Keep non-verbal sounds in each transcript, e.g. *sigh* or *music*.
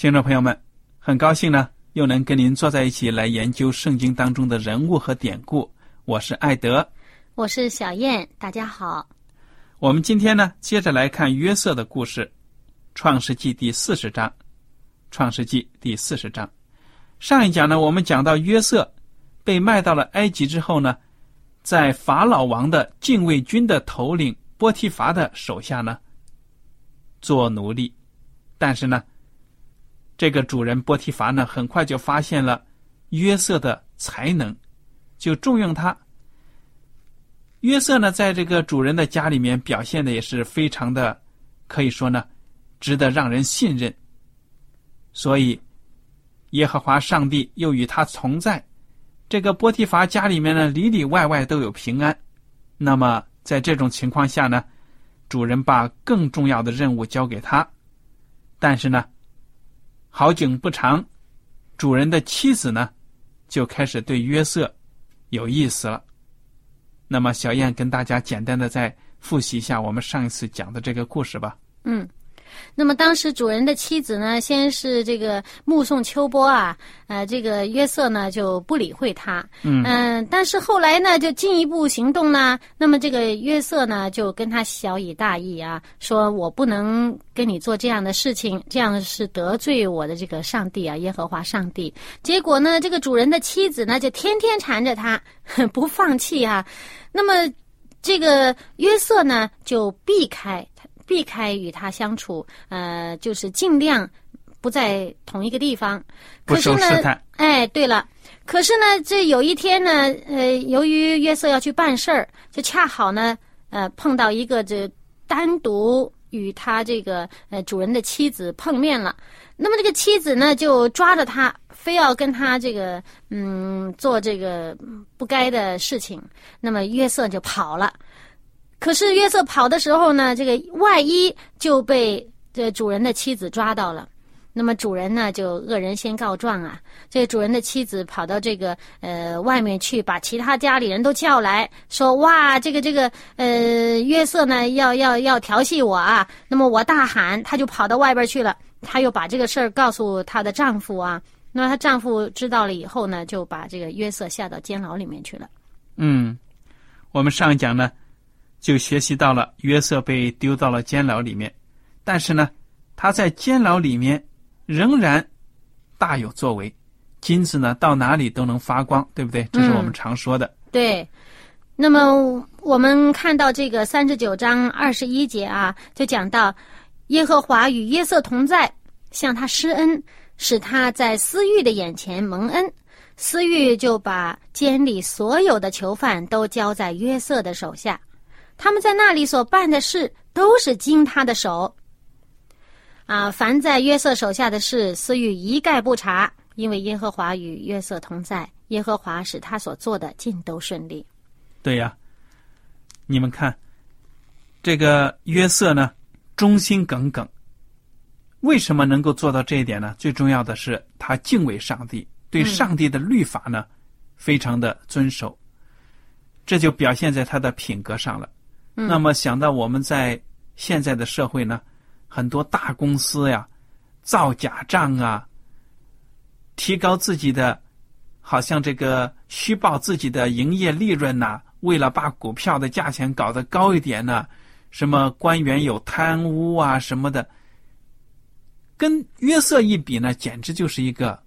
听众朋友们，很高兴呢，又能跟您坐在一起来研究圣经当中的人物和典故。我是艾德，我是小燕，大家好。我们今天呢，接着来看约瑟的故事，《创世纪》第四十章，《创世纪》第四十章。上一讲呢，我们讲到约瑟被卖到了埃及之后呢，在法老王的禁卫军的头领波提伐的手下呢做奴隶，但是呢，这个主人波提乏呢，很快就发现了约瑟的才能，就重用他。约瑟呢，在这个主人的家里面表现的也是非常的，可以说呢，值得让人信任。所以，耶和华上帝又与他同在，这个波提乏家里面呢，里里外外都有平安。那么，在这种情况下呢，主人把更重要的任务交给他，但是呢，好景不长，主人的妻子呢，就开始对约瑟有意思了。那么，小燕跟大家简单的再复习一下我们上一次讲的这个故事吧。嗯，那么当时主人的妻子呢，先是这个目送秋波啊，呃，这个约瑟呢就不理会他。嗯，但是后来呢，就进一步行动呢。那么这个约瑟呢，就跟他小以大义啊，说我不能跟你做这样的事情，这样是得罪我的这个上帝啊，耶和华上帝。结果呢，这个主人的妻子呢，就天天缠着他，*laughs* 不放弃啊。那么，这个约瑟呢，就避开避开与他相处，呃，就是尽量不在同一个地方。不受试探。哎，对了，可是呢，这有一天呢，呃，由于约瑟要去办事儿，就恰好呢，呃，碰到一个这单独与他这个呃主人的妻子碰面了。那么这个妻子呢，就抓着他。非要跟他这个嗯做这个不该的事情，那么约瑟就跑了。可是约瑟跑的时候呢，这个外衣就被这主人的妻子抓到了。那么主人呢就恶人先告状啊，这主人的妻子跑到这个呃外面去，把其他家里人都叫来说：“哇，这个这个呃约瑟呢要要要调戏我啊！”那么我大喊，他就跑到外边去了。他又把这个事儿告诉她的丈夫啊。那她丈夫知道了以后呢，就把这个约瑟下到监牢里面去了。嗯，我们上一讲呢，就学习到了约瑟被丢到了监牢里面，但是呢，他在监牢里面仍然大有作为，金子呢到哪里都能发光，对不对？这是我们常说的。对。那么我们看到这个三十九章二十一节啊，就讲到耶和华与约瑟同在，向他施恩。使他在私欲的眼前蒙恩，私欲就把监里所有的囚犯都交在约瑟的手下，他们在那里所办的事都是经他的手。啊，凡在约瑟手下的事，私欲一概不查，因为耶和华与约瑟同在，耶和华使他所做的尽都顺利。对呀，你们看，这个约瑟呢，忠心耿耿。为什么能够做到这一点呢？最重要的是他敬畏上帝，对上帝的律法呢，非常的遵守。这就表现在他的品格上了。那么想到我们在现在的社会呢，很多大公司呀，造假账啊，提高自己的，好像这个虚报自己的营业利润呐，为了把股票的价钱搞得高一点呢，什么官员有贪污啊什么的。跟约瑟一比呢，简直就是一个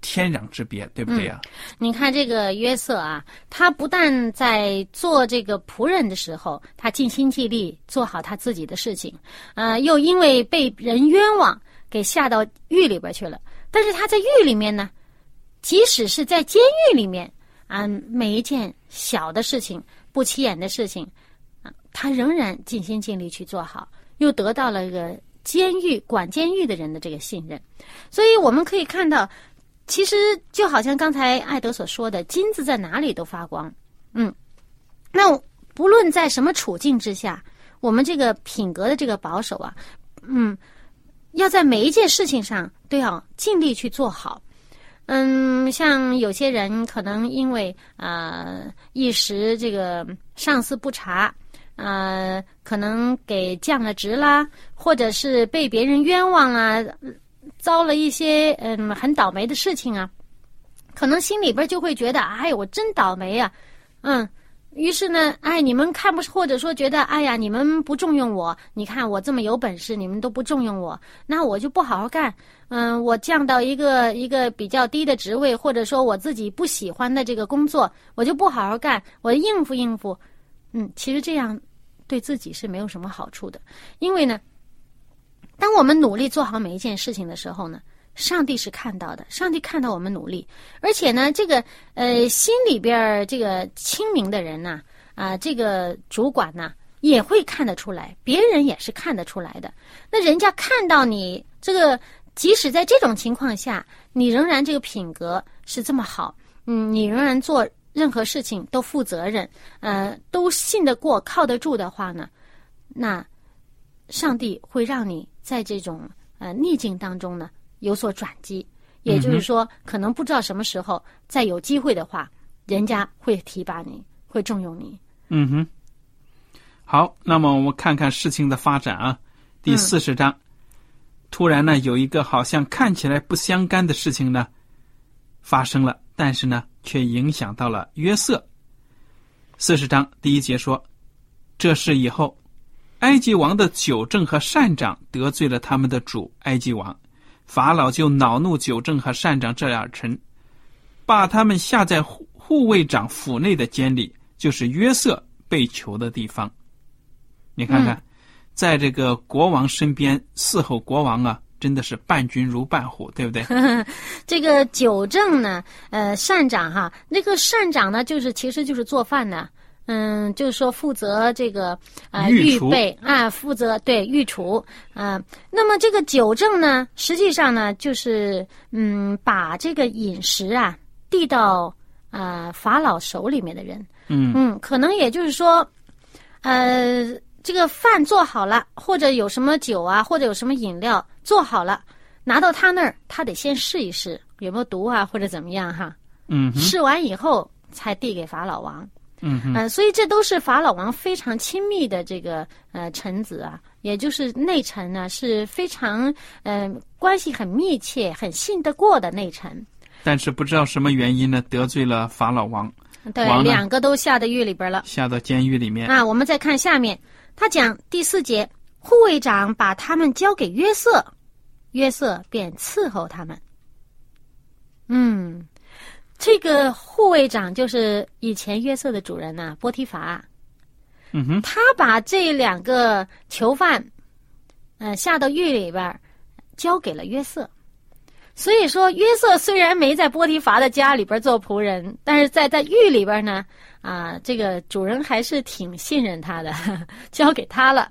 天壤之别，对不对呀？你看这个约瑟啊，他不但在做这个仆人的时候，他尽心尽力做好他自己的事情，呃，又因为被人冤枉，给下到狱里边去了。但是他在狱里面呢，即使是在监狱里面啊，每一件小的事情、不起眼的事情啊，他仍然尽心尽力去做好，又得到了一个。监狱管监狱的人的这个信任，所以我们可以看到，其实就好像刚才艾德所说的，金子在哪里都发光。嗯，那不论在什么处境之下，我们这个品格的这个保守啊，嗯，要在每一件事情上都要尽力去做好。嗯，像有些人可能因为啊一时这个上司不查。呃，可能给降了职啦，或者是被别人冤枉啊，遭了一些嗯很倒霉的事情啊，可能心里边就会觉得，哎，我真倒霉啊，嗯，于是呢，哎，你们看不，或者说觉得，哎呀，你们不重用我，你看我这么有本事，你们都不重用我，那我就不好好干，嗯，我降到一个一个比较低的职位，或者说我自己不喜欢的这个工作，我就不好好干，我应付应付，嗯，其实这样。对自己是没有什么好处的，因为呢，当我们努力做好每一件事情的时候呢，上帝是看到的，上帝看到我们努力，而且呢，这个呃心里边这个清明的人呐，啊，这个主管呢也会看得出来，别人也是看得出来的。那人家看到你这个，即使在这种情况下，你仍然这个品格是这么好，嗯，你仍然做。任何事情都负责任，呃，都信得过、靠得住的话呢，那上帝会让你在这种呃逆境当中呢有所转机。也就是说，可能不知道什么时候再有机会的话，人家会提拔你，会重用你。嗯哼。好，那么我们看看事情的发展啊。第四十章，突然呢，有一个好像看起来不相干的事情呢发生了，但是呢。却影响到了约瑟。四十章第一节说：“这事以后，埃及王的九正和善长得罪了他们的主埃及王，法老就恼怒九正和善长这两臣，把他们下在护护卫长府内的监里，就是约瑟被囚的地方。你看看，在这个国王身边伺候国王啊。”真的是伴君如伴虎，对不对？*laughs* 这个九正呢，呃，善长哈，那个善长呢，就是其实就是做饭的，嗯，就是说负责这个啊预备啊，负责对御厨啊。那么这个酒政呢，实际上呢，就是嗯，把这个饮食啊递到啊法老手里面的人，嗯嗯，可能也就是说，呃。这个饭做好了，或者有什么酒啊，或者有什么饮料做好了，拿到他那儿，他得先试一试有没有毒啊，或者怎么样哈。嗯。试完以后才递给法老王。嗯嗯。所以这都是法老王非常亲密的这个呃臣子啊，也就是内臣呢，是非常嗯关系很密切、很信得过的内臣。但是不知道什么原因呢，得罪了法老王。对，两个都下到狱里边了。下到监狱里面。啊，我们再看下面。他讲第四节，护卫长把他们交给约瑟，约瑟便伺候他们。嗯，这个护卫长就是以前约瑟的主人呐，波提法。嗯哼，他把这两个囚犯，嗯，下到狱里边，交给了约瑟。所以说，约瑟虽然没在波提法的家里边做仆人，但是在在狱里边呢。啊，这个主人还是挺信任他的，*laughs* 交给他了。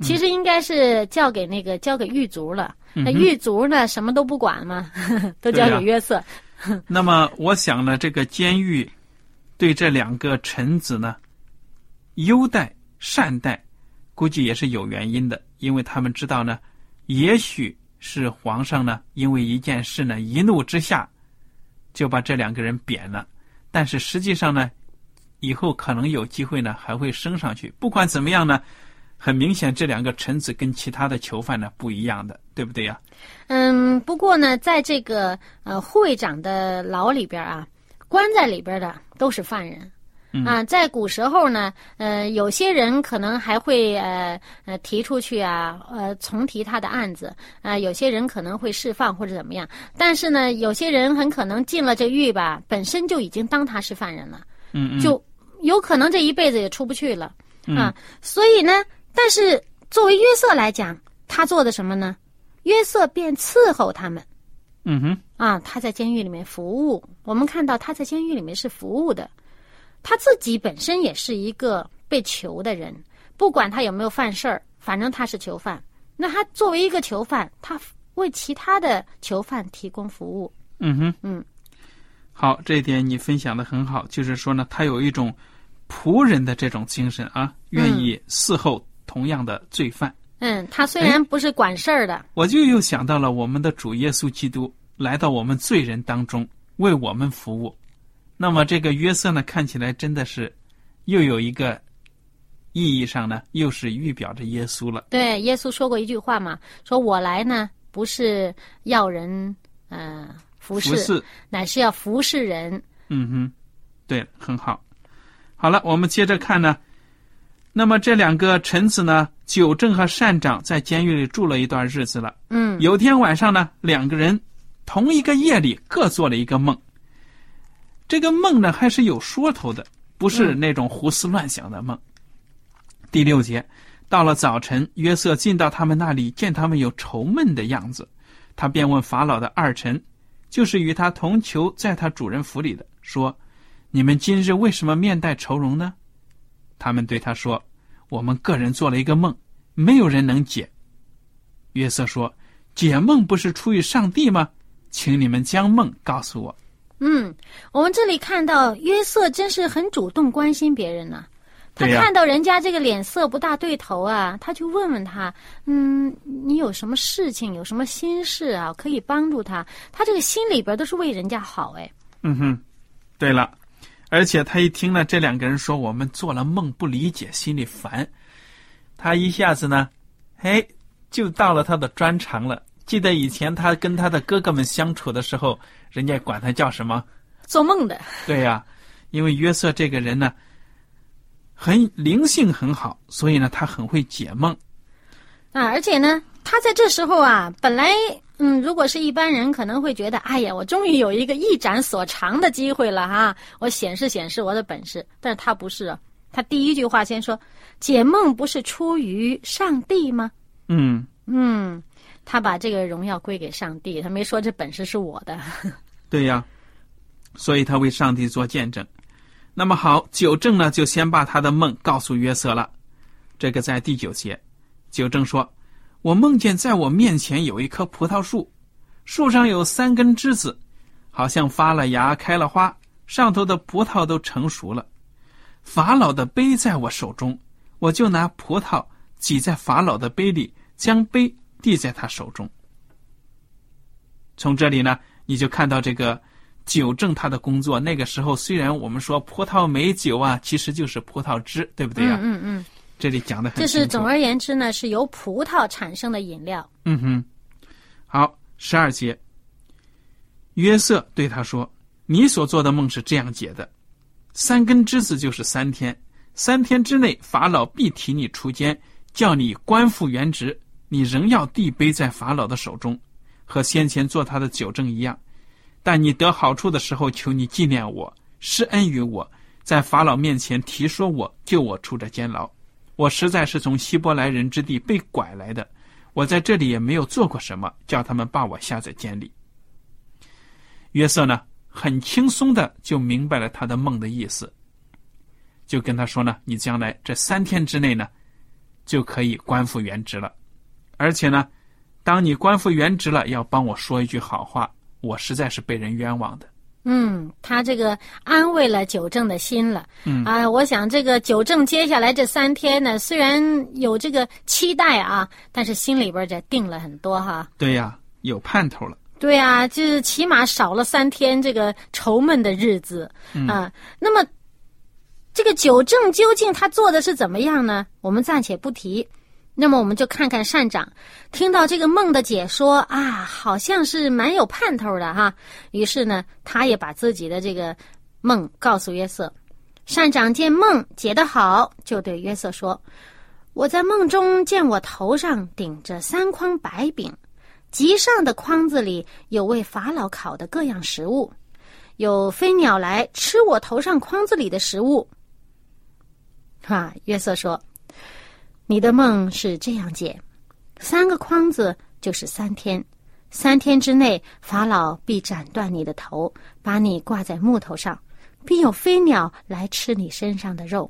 其实应该是交给那个交给狱卒了。那狱卒呢，什么都不管嘛，*laughs* 都交给约瑟。*laughs* 那么，我想呢，这个监狱对这两个臣子呢优待善待，估计也是有原因的，因为他们知道呢，也许是皇上呢因为一件事呢一怒之下就把这两个人贬了，但是实际上呢，以后可能有机会呢还会升上去。不管怎么样呢。很明显，这两个臣子跟其他的囚犯呢不一样的，对不对呀？嗯，不过呢，在这个呃护卫长的牢里边啊，关在里边的都是犯人。啊，在古时候呢，呃，有些人可能还会呃呃提出去啊，呃重提他的案子啊，有些人可能会释放或者怎么样。但是呢，有些人很可能进了这狱吧，本身就已经当他是犯人了，嗯嗯，就有可能这一辈子也出不去了啊。所以呢。但是作为约瑟来讲，他做的什么呢？约瑟便伺候他们。嗯哼。啊，他在监狱里面服务。我们看到他在监狱里面是服务的，他自己本身也是一个被囚的人，不管他有没有犯事儿，反正他是囚犯。那他作为一个囚犯，他为其他的囚犯提供服务。嗯哼。嗯。好，这一点你分享的很好，就是说呢，他有一种仆人的这种精神啊，愿意伺候。同样的罪犯，嗯，他虽然不是管事儿的，我就又想到了我们的主耶稣基督来到我们罪人当中为我们服务。那么这个约瑟呢，看起来真的是又有一个意义上呢，又是预表着耶稣了。对，耶稣说过一句话嘛，说我来呢不是要人嗯服侍，乃是要服侍人。嗯哼，对，很好。好了，我们接着看呢。那么这两个臣子呢，九正和善长在监狱里住了一段日子了。嗯，有天晚上呢，两个人同一个夜里各做了一个梦。这个梦呢，还是有说头的，不是那种胡思乱想的梦。第六节，到了早晨，约瑟进到他们那里，见他们有愁闷的样子，他便问法老的二臣，就是与他同囚在他主人府里的，说：“你们今日为什么面带愁容呢？”他们对他说：“我们个人做了一个梦，没有人能解。”约瑟说：“解梦不是出于上帝吗？请你们将梦告诉我。”嗯，我们这里看到约瑟真是很主动关心别人呢。他看到人家这个脸色不大对头啊，他就问问他：“嗯，你有什么事情，有什么心事啊？可以帮助他。”他这个心里边都是为人家好哎。嗯哼，对了。而且他一听呢，这两个人说我们做了梦不理解，心里烦。他一下子呢，哎，就到了他的专长了。记得以前他跟他的哥哥们相处的时候，人家管他叫什么？做梦的。对呀，因为约瑟这个人呢，很灵性很好，所以呢，他很会解梦。啊，而且呢，他在这时候啊，本来。嗯，如果是一般人，可能会觉得，哎呀，我终于有一个一展所长的机会了哈，我显示显示我的本事。但是他不是，他第一句话先说，解梦不是出于上帝吗？嗯嗯，他把这个荣耀归给上帝，他没说这本事是我的。*laughs* 对呀，所以他为上帝做见证。那么好，九正呢，就先把他的梦告诉约瑟了。这个在第九节，九正说。我梦见在我面前有一棵葡萄树，树上有三根枝子，好像发了芽、开了花，上头的葡萄都成熟了。法老的杯在我手中，我就拿葡萄挤在法老的杯里，将杯递在他手中。从这里呢，你就看到这个酒正他的工作。那个时候，虽然我们说葡萄美酒啊，其实就是葡萄汁，对不对呀？嗯嗯。这里讲的很清楚。就是总而言之呢，是由葡萄产生的饮料。嗯哼，好，十二节。约瑟对他说：“你所做的梦是这样解的：三根枝子就是三天，三天之内法老必提你出监，叫你官复原职。你仍要递杯在法老的手中，和先前做他的酒政一样。但你得好处的时候，求你纪念我，施恩于我，在法老面前提说我，救我出这监牢。”我实在是从希伯来人之地被拐来的，我在这里也没有做过什么，叫他们把我下在监里。约瑟呢，很轻松的就明白了他的梦的意思，就跟他说呢：“你将来这三天之内呢，就可以官复原职了，而且呢，当你官复原职了，要帮我说一句好话，我实在是被人冤枉的。”嗯，他这个安慰了九正的心了。嗯啊，我想这个九正接下来这三天呢，虽然有这个期待啊，但是心里边这定了很多哈。对呀，有盼头了。对啊，就是起码少了三天这个愁闷的日子啊。那么，这个九正究竟他做的是怎么样呢？我们暂且不提。那么，我们就看看善长听到这个梦的解说啊，好像是蛮有盼头的哈。于是呢，他也把自己的这个梦告诉约瑟。善长见梦解得好，就对约瑟说：“我在梦中见我头上顶着三筐白饼。”极上的筐子里有为法老烤的各样食物，有飞鸟来吃我头上筐子里的食物。哈，约瑟说：“你的梦是这样解：三个筐子就是三天，三天之内法老必斩断你的头，把你挂在木头上，必有飞鸟来吃你身上的肉。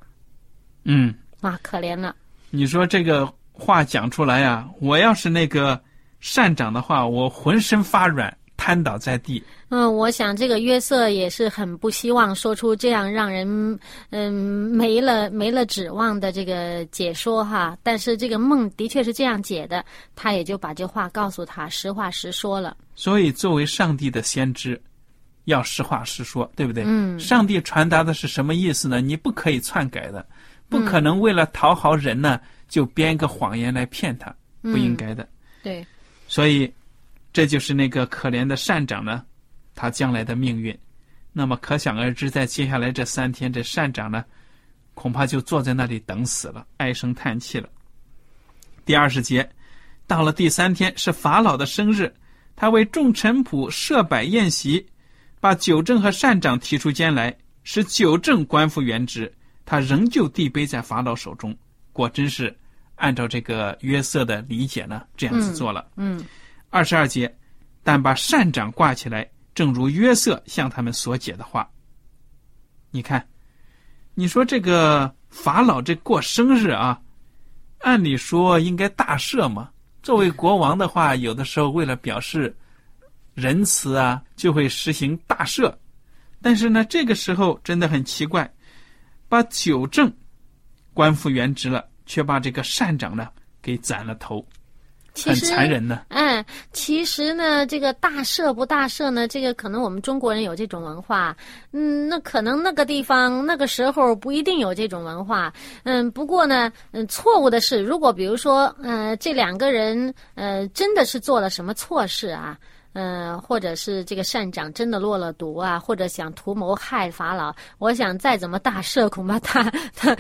嗯，”哇，可怜了。你说这个话讲出来呀，我要是那个善长的话，我浑身发软，瘫倒在地。嗯，我想这个约瑟也是很不希望说出这样让人嗯没了没了指望的这个解说哈。但是这个梦的确是这样解的，他也就把这话告诉他，实话实说了。所以，作为上帝的先知，要实话实说，对不对？嗯上帝传达的是什么意思呢？你不可以篡改的，不可能为了讨好人呢，就编个谎言来骗他，不应该的。对，所以，这就是那个可怜的善长呢，他将来的命运。那么可想而知，在接下来这三天，这善长呢，恐怕就坐在那里等死了，唉声叹气了。第二十节，到了第三天是法老的生日，他为众臣仆设摆宴席，把九正和善长提出监来，使九正官复原职。他仍旧递杯在法老手中，果真是按照这个约瑟的理解呢，这样子做了。嗯二十二节，但把善长挂起来，正如约瑟向他们所解的话。你看，你说这个法老这过生日啊，按理说应该大赦嘛。作为国王的话，有的时候为了表示仁慈啊，就会实行大赦。但是呢，这个时候真的很奇怪，把九正官复原职了，却把这个善长呢给斩了头，很其实残忍呢。哎，其实呢，这个大赦不大赦呢，这个可能我们中国人有这种文化，嗯，那可能那个地方那个时候不一定有这种文化，嗯，不过呢，嗯，错误的是，如果比如说，呃，这两个人，呃，真的是做了什么错事啊。嗯，或者是这个善长真的落了毒啊，或者想图谋害法老，我想再怎么大赦，恐怕他他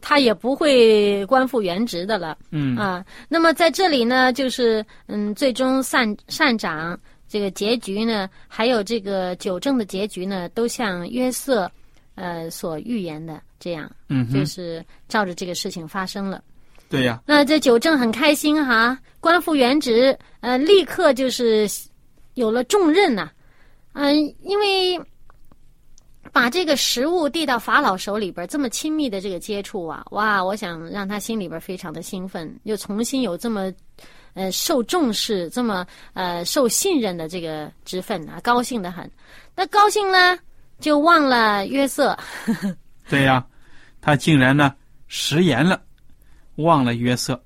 他也不会官复原职的了。嗯啊，那么在这里呢，就是嗯，最终善善长这个结局呢，还有这个九正的结局呢，都像约瑟呃所预言的这样，嗯，就是照着这个事情发生了。对呀、那这九正很开心哈，官复原职，呃，立刻就是有了重任呐、嗯、因为把这个食物递到法老手里边，这么亲密的这个接触啊，哇，我想让他心里边非常的兴奋，又重新有这么呃受重视、这么呃受信任的这个职分啊，高兴的很。那高兴呢，就忘了约瑟，*laughs* 对呀、他竟然呢食言了，忘了约瑟，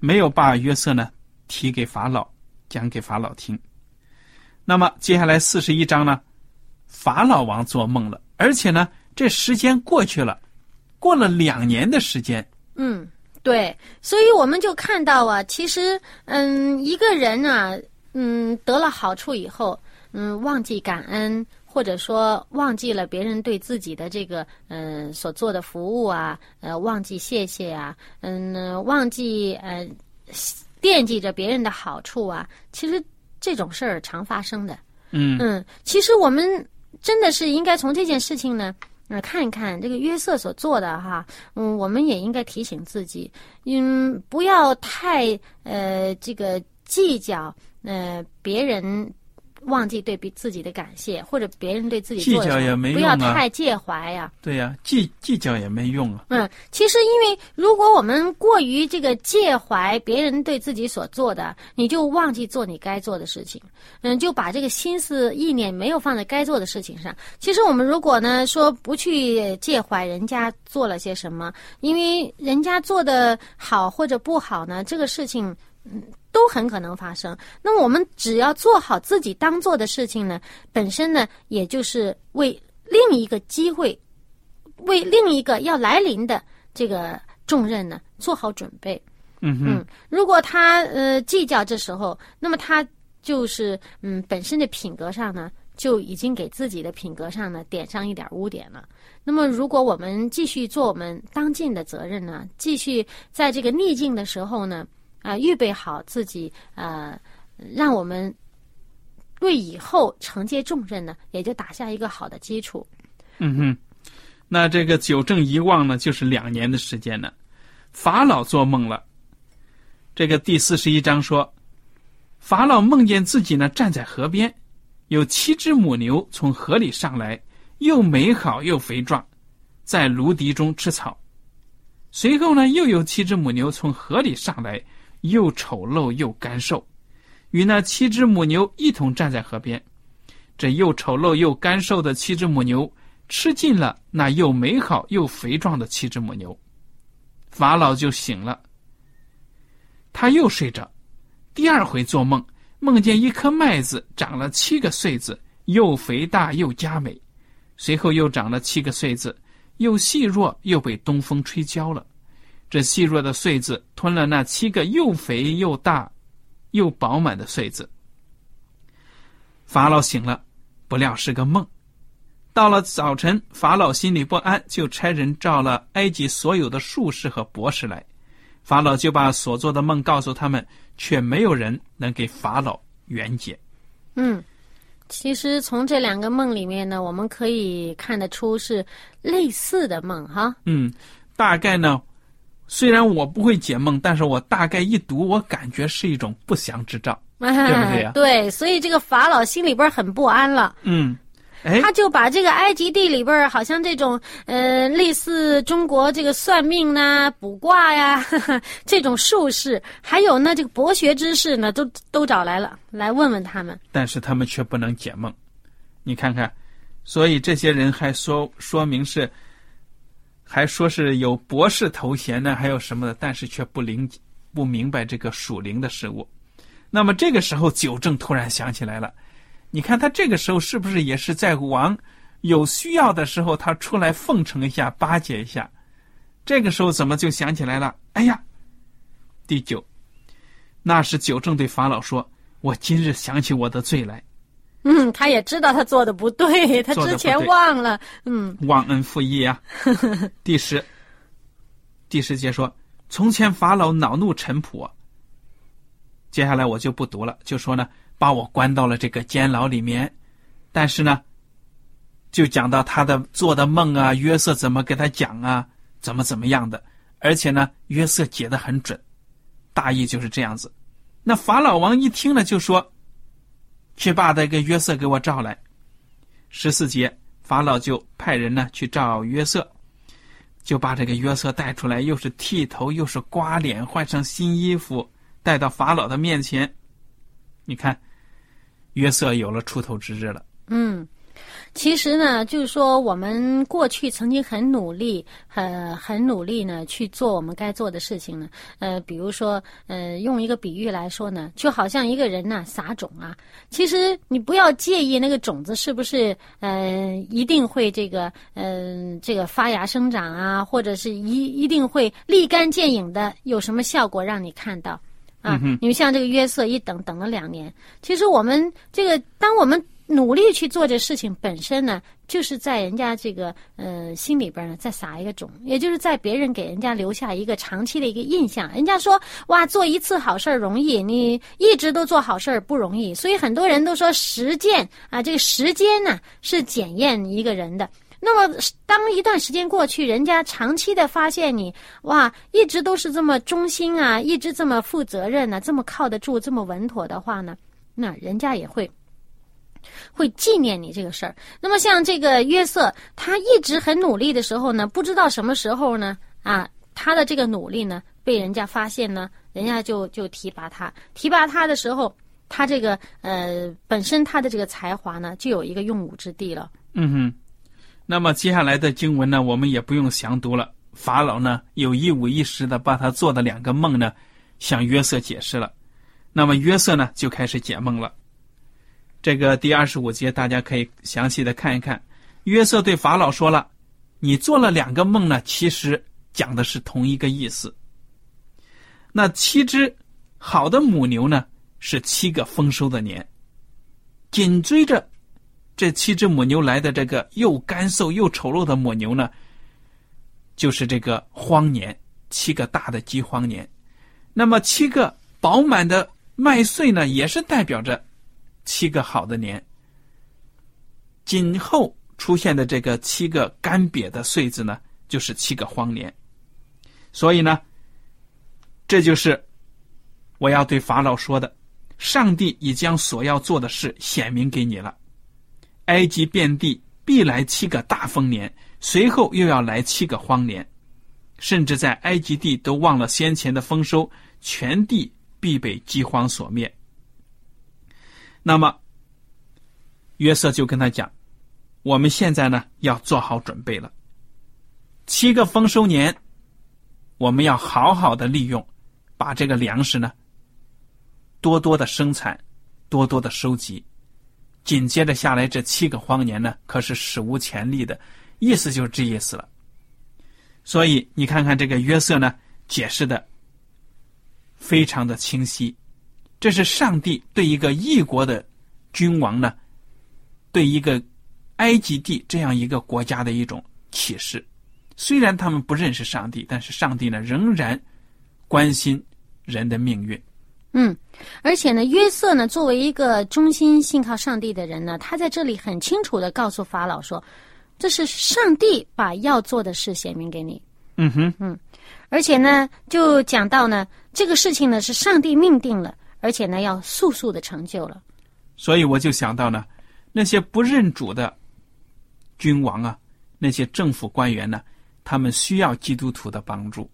没有把约瑟呢提给法老，讲给法老听。那么接下来四十一章呢，法老王做梦了，而且呢，这时间过去了，过了两年的时间。嗯，对，所以我们就看到啊，其实，嗯，一个人啊，嗯，得了好处以后，嗯，忘记感恩，或者说忘记了别人对自己的这个，嗯，所做的服务啊，呃，忘记谢谢啊，嗯，忘记呃，惦记着别人的好处啊，其实这种事儿常发生的。嗯嗯，其实我们真的是应该从这件事情呢，呃，看一看这个约瑟所做的哈，嗯，我们也应该提醒自己，嗯，不要太呃这个计较呃别人忘记对比自己的感谢，或者别人对自己计较也没用不要太介怀呀、对呀、计计较也没用啊。嗯，其实因为如果我们过于这个介怀别人对自己所做的，你就忘记做你该做的事情，嗯，就把这个心思意念没有放在该做的事情上。其实我们如果呢说不去介怀人家做了些什么，因为人家做的好或者不好呢，这个事情。嗯，都很可能发生。那么我们只要做好自己当做的事情呢，本身呢，也就是为另一个机会为另一个要来临的这个重任呢做好准备。嗯哼，嗯，如果他呃计较这时候，那么他就是嗯本身的品格上呢就已经给自己的品格上呢点上一点污点了。那么如果我们继续做我们当尽的责任呢，继续在这个逆境的时候呢，啊、预备好自己呃，让我们为以后承接重任呢，也就打下一个好的基础。嗯哼，那这个九正一望呢，就是两年的时间呢。法老做梦了。这个第四十一章说，法老梦见自己呢站在河边，有七只母牛从河里上来，又美好又肥壮，在芦荻中吃草。随后呢，又有七只母牛从河里上来，又丑陋又干瘦，与那七只母牛一同站在河边。这又丑陋又干瘦的七只母牛吃尽了那又美好又肥壮的七只母牛，法老就醒了。他又睡着，第二回做梦，梦见一颗麦子长了七个穗子，又肥大又佳美。随后又长了七个穗子，又细弱又被东风吹焦了。这细弱的穗子吞了那七个又肥又大、又饱满的穗子。法老醒了，不料是个梦。到了早晨，法老心里不安，就差人召了埃及所有的术士和博士来。法老就把所做的梦告诉他们，却没有人能给法老圆解。嗯，其实从这两个梦里面呢，我们可以看得出是类似的梦哈。嗯，大概呢，虽然我不会解梦，但是我大概一读，我感觉是一种不祥之兆。*laughs* 对不对呀 *laughs* 对，所以这个法老心里边很不安了，嗯，哎，他就把这个埃及地里边儿好像这种呃类似中国这个算命呐、卜卦呀 *laughs* 这种术士，还有呢这个博学之士呢，都都找来了，来问问他们。但是他们却不能解梦。你看看，所以这些人还说说明是，还说是有博士头衔呢，还有什么的，但是却不灵不明白这个属灵的事物。那么这个时候，九正突然想起来了，你看他这个时候是不是也是在王有需要的时候，他出来奉承一下、巴结一下？这个时候怎么就想起来了？哎呀，第九，那时九正对法老说：“我今日想起我的罪来。”嗯，他也知道他做的不对，他之前忘了。嗯忘恩负义啊！*laughs* 第十，第十节说：从前法老恼怒臣仆啊。接下来我就不读了，就说呢，把我关到了这个监牢里面，但是呢，就讲到他的做的梦啊，约瑟怎么给他讲啊，怎么怎么样的，而且呢，约瑟解的很准，大意就是这样子。那法老王一听呢就说：“去把那个约瑟给我召来。”十四节，法老就派人呢去召约瑟，就把这个约瑟带出来，又是剃头，又是刮脸，换上新衣服，带到法老的面前。你看，约瑟有了出头之日了。嗯，其实呢，就是说我们过去曾经很努力，很很努力呢去做我们该做的事情呢。呃，比如说，呃，用一个比喻来说呢，就好像一个人呐撒种啊，其实你不要介意那个种子是不是呃一定会这个嗯、呃、这个发芽生长啊，或者是一一定会立竿见影的有什么效果让你看到。啊，你们像这个约瑟一等等了两年，其实我们这个，当我们努力去做这事情本身呢，就是在人家这个呃心里边呢再撒一个种，也就是在别人给人家留下一个长期的一个印象。人家说哇，做一次好事儿容易，你一直都做好事儿不容易，所以很多人都说实践啊，这个时间呢是检验一个人的。那么，当一段时间过去，人家长期的发现你哇，一直都是这么忠心啊，一直这么负责任呢、这么靠得住，这么稳妥的话呢，那人家也会会纪念你这个事儿。那么像这个约瑟，他一直很努力的时候呢，不知道什么时候呢，啊，他的这个努力呢被人家发现呢，人家就就提拔他。提拔他的时候，他这个呃本身他的这个才华呢就有一个用武之地了。嗯哼。那么接下来的经文呢，我们也不用详读了。法老呢有一五一十的把他做的两个梦呢，向约瑟解释了。那么约瑟呢就开始解梦了。这个第二十五节，大家可以详细的看一看。约瑟对法老说了：“你做了两个梦呢，其实讲的是同一个意思。那七只好的母牛呢，是七个丰收的年，紧追着这七只母牛来的这个又干瘦又丑陋的母牛呢，就是这个荒年，七个大的饥荒年。那么七个饱满的麦穗呢，也是代表着。”七个好的年，今后出现的这个七个干瘪的穗子呢，就是七个荒年。所以呢，这就是我要对法老说的：上帝已将所要做的事显明给你了。埃及遍地必来七个大丰年，随后又要来七个荒年，甚至在埃及地都忘了先前的丰收，全地必被饥荒所灭。那么，约瑟就跟他讲：“我们现在呢要做好准备了。七个丰收年，我们要好好的利用，把这个粮食呢多多的生产，多多的收集。紧接着下来这七个荒年呢，可是史无前例的，意思就是这意思了。所以你看看这个约瑟呢，解释的非常的清晰。”这是上帝对一个异国的君王呢，对一个埃及地这样一个国家的一种启示。虽然他们不认识上帝，但是上帝呢仍然关心人的命运。嗯，而且呢，约瑟呢作为一个忠心信靠上帝的人呢，他在这里很清楚的告诉法老说：“这是上帝把要做的事写明给你。”嗯哼，嗯，而且呢，就讲到呢，这个事情呢是上帝命定了。而且呢，要速速的成就了。所以我就想到呢，那些不认主的君王啊，那些政府官员呢，他们需要基督徒的帮助。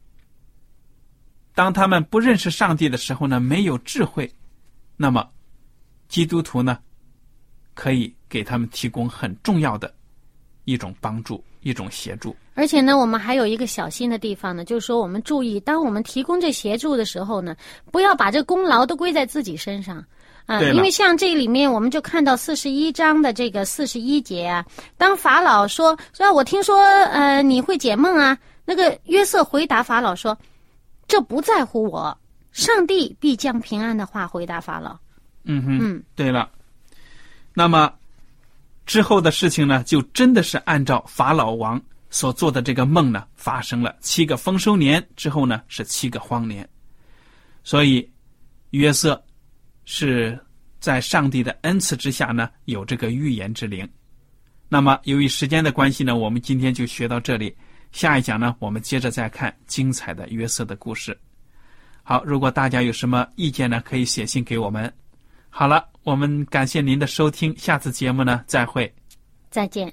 当他们不认识上帝的时候呢，没有智慧，那么基督徒呢，可以给他们提供很重要的一种帮助。一种协助，而且呢，我们还有一个小心的地方呢，就是说，我们注意，当我们提供这协助的时候呢，不要把这功劳都归在自己身上啊。因为像这里面，我们就看到四十一章的这个四十一节啊，当法老说说，我听说呃你会解梦啊，那个约瑟回答法老说，这不在乎我，上帝必将平安的话回答法老。嗯哼，嗯，对了，那么。之后的事情呢，就真的是按照法老王所做的这个梦呢发生了。七个丰收年之后呢，是七个荒年。所以约瑟是在上帝的恩赐之下呢，有这个预言之灵。那么由于时间的关系呢，我们今天就学到这里。下一讲呢，我们接着再看精彩的约瑟的故事。好，如果大家有什么意见呢，可以写信给我们。好了，我们感谢您的收听，下次节目呢再会，再见。